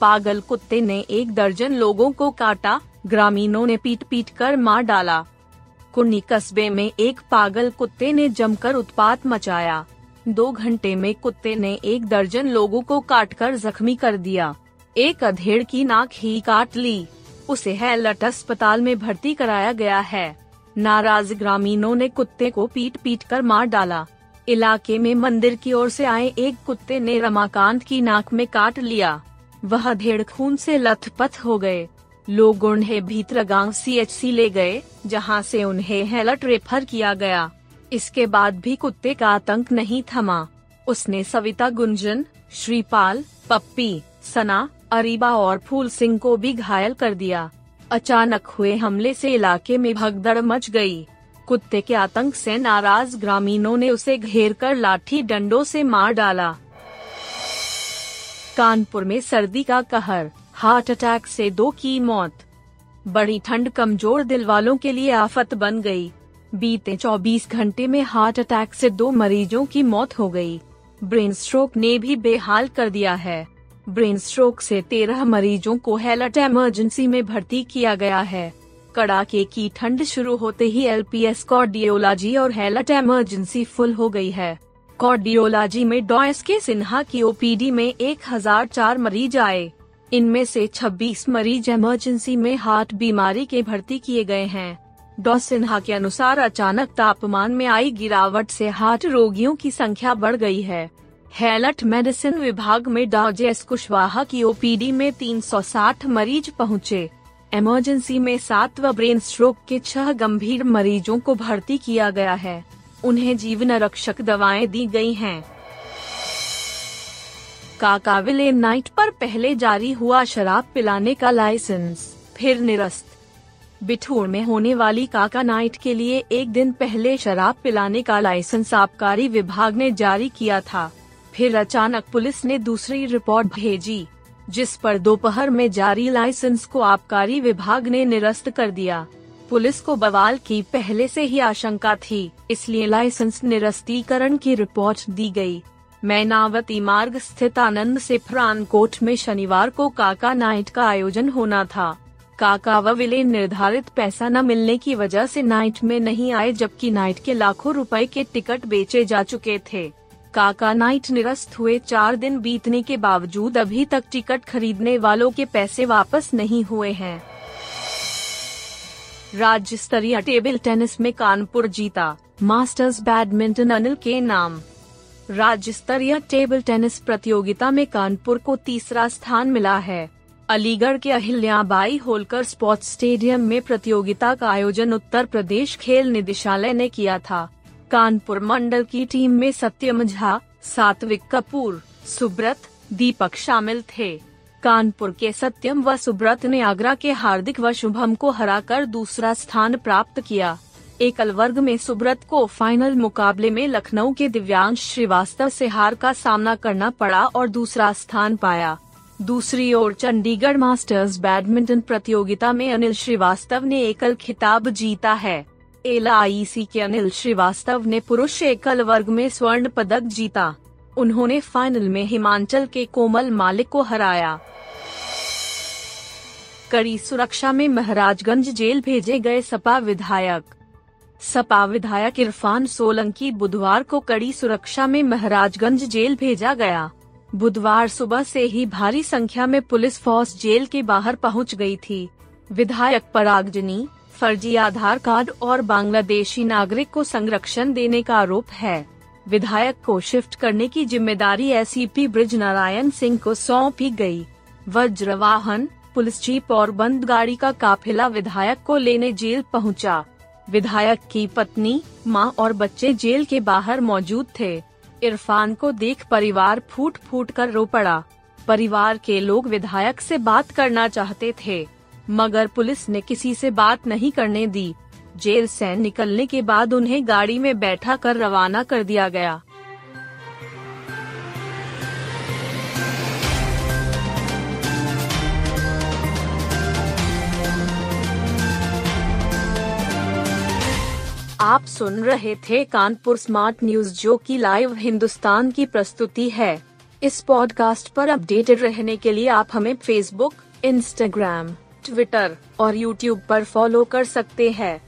पागल कुत्ते ने एक दर्जन लोगों को काटा, ग्रामीणों ने पीट पीट कर मार डाला। कुन्नी कस्बे में एक पागल कुत्ते ने जमकर उत्पात मचाया। दो घंटे में कुत्ते ने एक दर्जन लोगों को काटकर जख्मी कर दिया। एक अधेड़ की नाक ही काट ली। उसे हैलट अस्पताल में भर्ती कराया गया है। नाराज़ ग्रामीणों ने कुत्ते को पीट पीट कर मार डाला। इलाके में मंदिर की ओर से आए एक कुत्ते ने रमाकांत की नाक में काट लिया। वह धेड़ खून से लथपथ हो गए। लोग उन्हें भीतरगांव सी ले गए, जहाँ से उन्हें हेलट रेफर किया गया। इसके बाद भी कुत्ते का आतंक नहीं थमा। उसने सविता गुंजन, श्रीपाल, पप्पी, सना, अरीबा और फूल सिंह को भी घायल कर दिया। अचानक हुए हमले से इलाके में भगदड़ मच गई। कुत्ते के आतंक से नाराज़ ग्रामीणों ने उसे घेर कर लाठी डंडों से मार डाला। कानपुर में सर्दी का कहर, हार्ट अटैक से दो की मौत बड़ी ठंड कमज़ोर दिल वालों के लिए आफत बन गई। बीते 24 घंटे में हार्ट अटैक से दो मरीजों की मौत हो गई। ब्रेन स्ट्रोक ने भी बेहाल कर दिया है ब्रेन स्ट्रोक से तेरह मरीजों को हेलट इमरजेंसी में भर्ती किया गया है कड़ाके की ठंड शुरू होते ही एलपीएस कार्डियोलॉजी और हेलट इमरजेंसी फुल हो गई है कार्डियोलॉजी में डॉयस के सिन्हा की ओपीडी में 1004 मरीज़ आए। इनमें से 26 मरीज़ इमरजेंसी में हार्ट बीमारी के भर्ती किए गए हैं। डॉ सिन्हा के अनुसार अचानक तापमान में आई गिरावट से हार्ट रोगियों की संख्या बढ़ गई है। हेलट मेडिसिन विभाग में डॉजेस कुशवाहा की ओपीडी में 360 मरीज़ पहुँचे। इमरजेंसी में सात व ब्रेन स्ट्रोक के छह गंभीर मरीजों को भर्ती किया गया है। उन्हें जीवन रक्षक दवाएँ दी गई हैं। काकाविले नाइट पर पहले जारी हुआ शराब पिलाने का लाइसेंस, फिर निरस्त। बिठूर में होने वाली काका नाइट के लिए एक दिन पहले शराब पिलाने का लाइसेंस आबकारी विभाग ने जारी किया था। फिर अचानक पुलिस ने दूसरी रिपोर्ट भेजी, जिस पर दोपहर में जारी लाइसेंस को आबकारी विभाग ने निरस्त कर दिया। पुलिस को बवाल की पहले से ही आशंका थी, इसलिए लाइसेंस निरस्तीकरण की रिपोर्ट दी गई। मैनावती मार्ग स्थित आनंद से फ्रानकोट में शनिवार को काका नाइट का आयोजन होना था। काका व विले निर्धारित पैसा न मिलने की वजह से नाइट में नहीं आए जबकि नाइट के लाखों रुपए के टिकट बेचे जा चुके थे। काका नाइट निरस्त हुए चार दिन बीतने के बावजूद अभी तक टिकट खरीदने वालों के पैसे वापस नहीं हुए हैं। राज्य स्तरीय टेबल टेनिस में कानपुर जीता। मास्टर्स बैडमिंटन अनिल के नाम। राज्य स्तरीय टेबल टेनिस प्रतियोगिता में कानपुर को तीसरा स्थान मिला है। अलीगढ़ के अहिल्याबाई होलकर स्पोर्ट्स स्टेडियम में प्रतियोगिता का आयोजन उत्तर प्रदेश खेल निदेशालय ने किया था। कानपुर मंडल की टीम में सत्यम झा, सात्विक कपूर, सुब्रत, दीपक शामिल थे। कानपुर के सत्यम व सुब्रत ने आगरा के हार्दिक व शुभम को हराकर दूसरा स्थान प्राप्त किया। एकल वर्ग में सुब्रत को फाइनल मुकाबले में लखनऊ के दिव्यांश श्रीवास्तव से हार का सामना करना पड़ा और दूसरा स्थान पाया। दूसरी ओर चंडीगढ़ मास्टर्स बैडमिंटन प्रतियोगिता में अनिल श्रीवास्तव ने एकल खिताब जीता है। एल के अनिल श्रीवास्तव ने पुरुष एकल वर्ग में स्वर्ण पदक जीता। उन्होंने फाइनल में हिमाचल के कोमल मालिक को हराया। कड़ी सुरक्षा में महाराजगंज जेल भेजे गए सपा विधायक। सपा विधायक इरफान सोलंकी बुधवार को कड़ी सुरक्षा में महाराजगंज जेल भेजा गया। बुधवार सुबह से ही भारी संख्या में पुलिस फोर्स जेल के बाहर पहुँच गई थी। विधायक परागजनी, फर्जी आधार कार्ड और बांग्लादेशी नागरिक को संरक्षण देने का आरोप है। विधायक को शिफ्ट करने की ज़िम्मेदारी एस ब्रिज नारायण सिंह को सौंपी गई। वज्र वाहन पुलिस जीप और बंद गाड़ी का काफिला विधायक को लेने जेल पहुँचा। विधायक की पत्नी, माँ और बच्चे जेल के बाहर मौजूद थे इरफान को देख परिवार फूट फूट कर रो पड़ा परिवार के लोग विधायक से बात करना चाहते थे, मगर पुलिस ने किसी से बात नहीं करने दी जेल से निकलने के बाद उन्हें गाड़ी में बैठा कर रवाना कर दिया गया। आप सुन रहे थे कानपुर स्मार्ट न्यूज़, जो की लाइव हिंदुस्तान की प्रस्तुति है। इस पॉडकास्ट पर अपडेटेड रहने के लिए आप हमें फेसबुक इंस्टाग्राम ट्विटर और यूट्यूब पर फॉलो कर सकते हैं।